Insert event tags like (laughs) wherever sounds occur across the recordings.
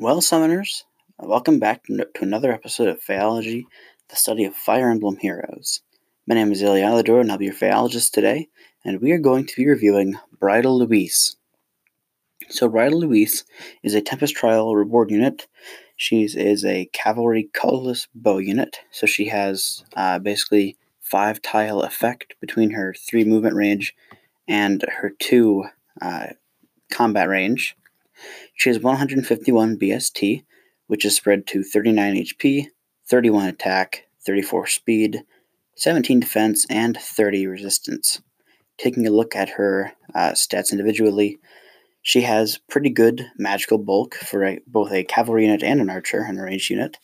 Well, summoners, welcome back to another episode of Phaeology, the study of Fire Emblem heroes. My name is Ilya Alador, and I'll be your Phaeologist today, and we are going to be reviewing Bridal Louise. So, Bridal Louise is a Tempest Trial reward unit. She is a cavalry colorless bow unit, so she has uh, basically five tile effect between her three movement range and her two uh, combat range. She has 151 BST, which is spread to 39 HP, 31 attack, 34 speed, 17 defense, and 30 resistance. Taking a look at her uh, stats individually, she has pretty good magical bulk for a, both a cavalry unit and an archer and a ranged unit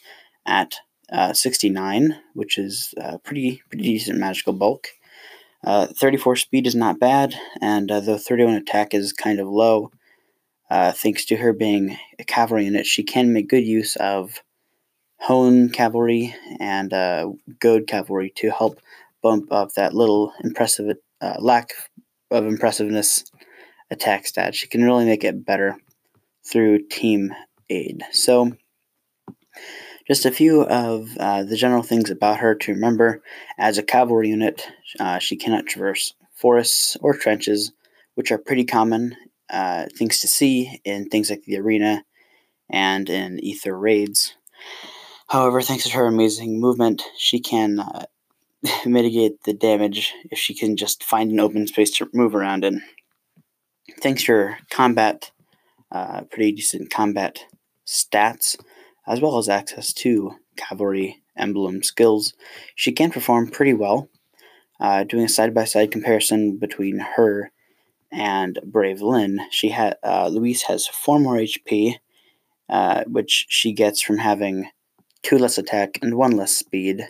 at uh, 69, which is uh, pretty pretty decent magical bulk. Uh, 34 speed is not bad, and uh, though 31 attack is kind of low, uh, thanks to her being a cavalry unit, she can make good use of Hone cavalry and uh, Goad cavalry to help bump up that little impressive uh, lack of impressiveness attack stat. She can really make it better through team aid. So, just a few of uh, the general things about her to remember. As a cavalry unit, uh, she cannot traverse forests or trenches, which are pretty common uh, things to see in things like the arena and in Aether Raids. However, thanks to her amazing movement, she can uh, (laughs) mitigate the damage if she can just find an open space to move around in. Thanks to her combat, uh, pretty decent combat stats, as well as access to cavalry emblem skills, she can perform pretty well. Uh, doing a side by side comparison between her and Brave Lyn, she had uh, Louise has four more HP, uh, which she gets from having two less attack and one less speed,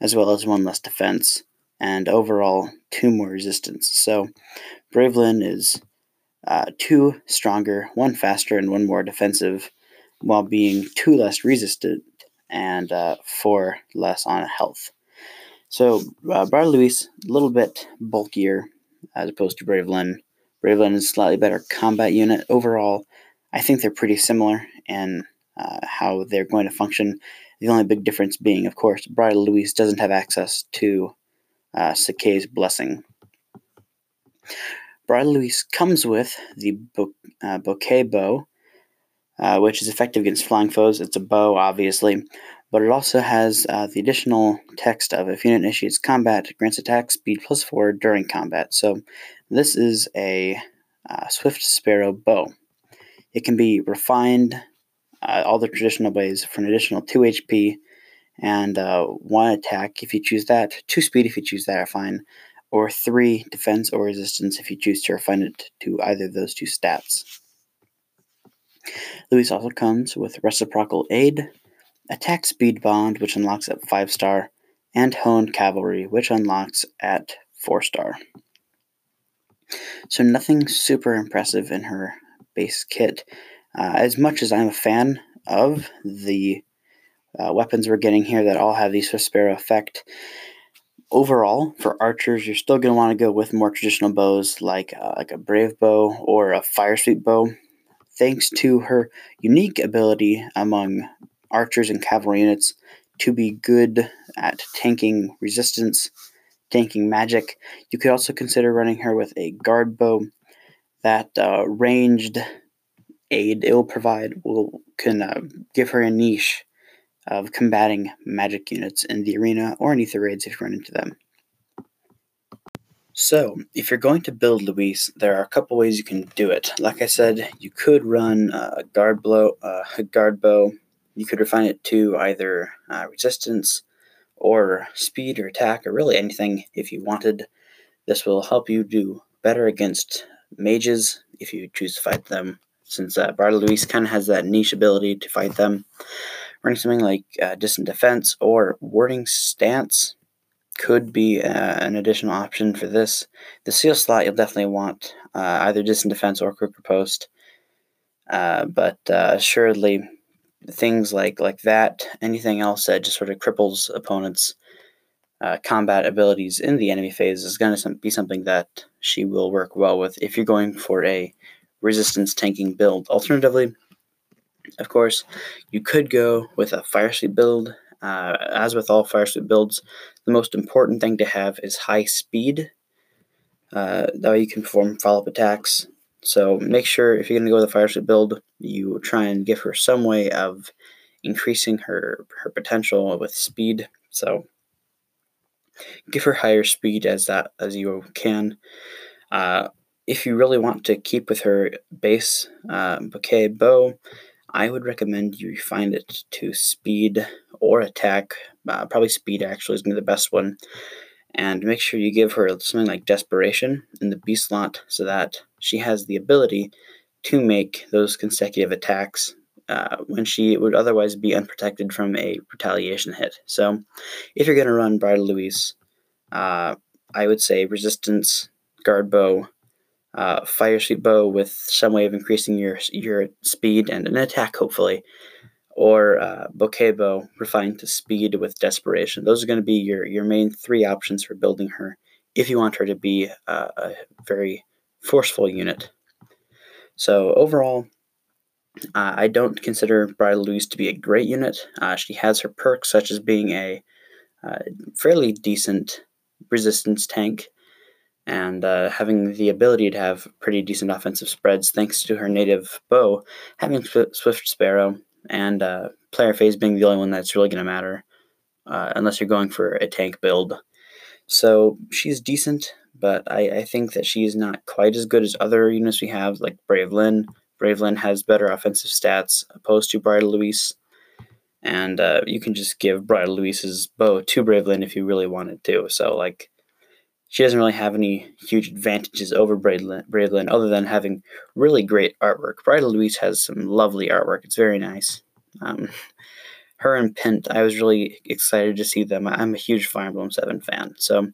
as well as one less defense, and overall two more resistance. So Brave Lyn is uh, two stronger, one faster, and one more defensive, while being two less resistant and uh, four less on health. So uh, Bridal Louise, a little bit bulkier as opposed to Brave Lyn. Brave is slightly better combat unit. Overall, I think they're pretty similar in uh, how they're going to function. The only big difference being, of course, Bridal Louise doesn't have access to uh, Blessing. Bridal Louise comes with the bo- uh, Bouquet Bow, uh, which is effective against flying foes. It's a bow, obviously, but it also has uh, the additional text of if unit initiates combat, grants attack speed plus four during combat. So this is a uh, Swift Sparrow bow. It can be refined uh, all the traditional ways for an additional 2 HP and uh, 1 attack if you choose that, 2 speed if you choose that fine, or 3 defense or resistance if you choose to refine it to either of those two stats. Louise also comes with Reciprocal Aid, Attack Speed Bond, which unlocks at 5 star, and Honed Cavalry, which unlocks at 4 star. So, nothing super impressive in her base kit. Uh, as much as I'm a fan of the uh, weapons we're getting here that all have the Sparrow effect, overall, for archers, you're still going to want to go with more traditional bows like, uh, like a Brave Bow or a Fire Sweep Bow. Thanks to her unique ability among archers and cavalry units to be good at tanking resistance, tanking magic. You could also consider running her with a guard bow. That uh, ranged aid it will provide will can uh, give her a niche of combating magic units in the arena or in Aether Raids if you run into them. So, if you're going to build Louise, there are a couple ways you can do it. Like I said, you could run a guard blow, uh, a guard bow. You could refine it to either uh, resistance or speed or attack or really anything if you wanted. This will help you do better against mages if you choose to fight them, since uh, Louise kind of has that niche ability to fight them. Running something like uh, Distant Defense or Warding Stance could be uh, an additional option for this. The seal slot you'll definitely want uh, either Distant Defense or Quick Riposte, uh, but uh, assuredly things like like that, anything else that just sort of cripples opponents' uh, combat abilities in the enemy phase is going to be something that she will work well with if you're going for a resistance tanking build. Alternatively, Of course, you could go with a fire sweep build. Uh, as with all fire sweep builds, the most important thing to have is high speed. Uh, that way you can perform follow-up attacks. So make sure if you're going to go with fire sweep build, you try and give her some way of increasing her her potential with speed. So give her higher speed as that as you can. Uh, if you really want to keep with her base uh, bouquet bow, I would recommend you find it to speed or attack. Uh, probably speed actually is going to be the best one. And make sure you give her something like desperation in the B slot so that she has the ability to make those consecutive attacks uh, when she would otherwise be unprotected from a retaliation hit. So, if you're going to run Bridal Louise, uh, I would say resistance, guard bow, uh, fire sweep bow with some way of increasing your your speed and an attack, hopefully, or uh, bouquet bow refined to speed with desperation. Those are going to be your your main three options for building her if you want her to be uh, a very forceful unit. So overall, uh, I don't consider Bridal Louise to be a great unit. Uh, she has her perks, such as being a uh, fairly decent resistance tank and uh, having the ability to have pretty decent offensive spreads thanks to her native bow, having Swift Sparrow, and uh, player phase being the only one that's really going to matter, uh, unless you're going for a tank build. So she's decent, but I, I think that she's not quite as good as other units we have, like Brave Lyn. Brave Lyn has better offensive stats opposed to Bridal Louise. And uh, you can just give Bridal Louise's bow to Brave Lyn if you really wanted to. So, like, she doesn't really have any huge advantages over Brave Lyn, other than having really great artwork. Bridal Louise has some lovely artwork. It's very nice. Um, her and Pent, I was really excited to see them. I'm a huge Fire Emblem 7 fan, so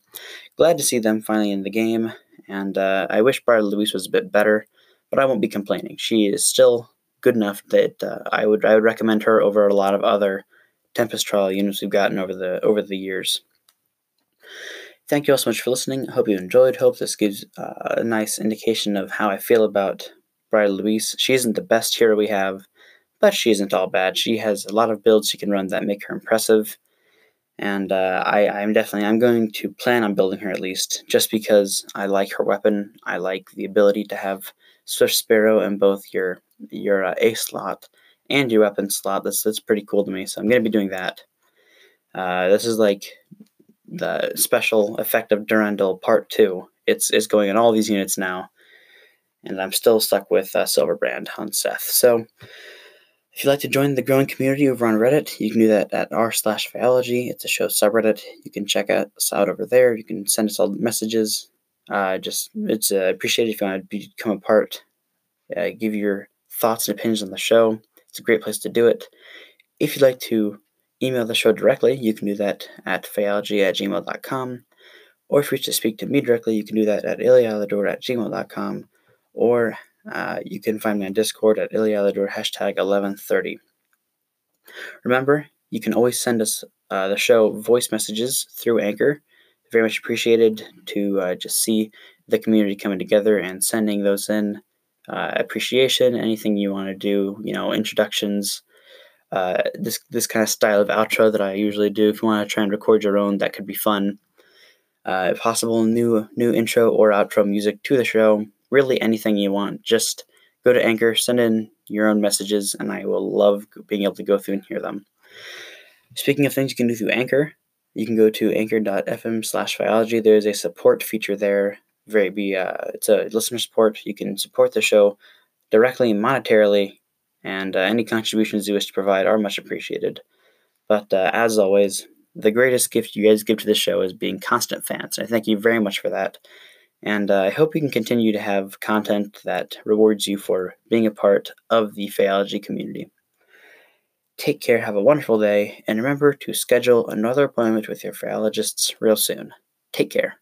glad to see them finally in the game. And uh, I wish Bridal Louise was a bit better, but I won't be complaining. She is still good enough that uh, I would I would recommend her over a lot of other Tempest Trial units we've gotten over the over the years. Thank you all so much for listening. Hope you enjoyed. Hope this gives uh, a nice indication of how I feel about Bridal Louise. She isn't the best hero we have, but she isn't all bad. She has a lot of builds she can run that make her impressive. And uh, I, I'm definitely I'm going to plan on building her at least, just because I like her weapon. I like the ability to have Swift Sparrow in both your your uh, A slot and your weapon slot. That's that's pretty cool to me. So I'm going to be doing that. Uh, this is like the special effect of Durandal Part 2. It's, it's going in all these units now, and I'm still stuck with uh, Silverbrand on Seth. So, if you'd like to join the growing community over on Reddit, you can do that at r slash Phaology. It's a show subreddit. You can check us out over there. You can send us all messages. Uh, just it's uh, appreciated if you want to become a part. Uh, give your thoughts and opinions on the show. It's a great place to do it. If you'd like to email the show directly, you can do that at phaology at gmail.com. Or if you wish to speak to me directly, you can do that at ilialador at gmail.com. Or uh, you can find me on Discord at ilialador hashtag 1130. Remember, you can always send us uh, the show voice messages through Anchor. Very much appreciated to uh, just see the community coming together and sending those in. Uh, appreciation, anything you want to do, you know, introductions, uh, this this kind of style of outro that I usually do. If you want to try and record your own, that could be fun. If possible, new new intro or outro music to the show. Really, anything you want. Just go to Anchor, send in your own messages, and I will love being able to go through and hear them. Speaking of things you can do through Anchor, you can go to anchor.fm slash phaology. There's a support feature there. Very be uh, it's a listener support. You can support the show directly monetarily and uh, any contributions you wish to provide are much appreciated. But uh, as always, the greatest gift you guys give to the show is being constant fans. And I thank you very much for that. And uh, I hope we can continue to have content that rewards you for being a part of the Phaology community. Take care, have a wonderful day, and remember to schedule another appointment with your Phaologists real soon. Take care.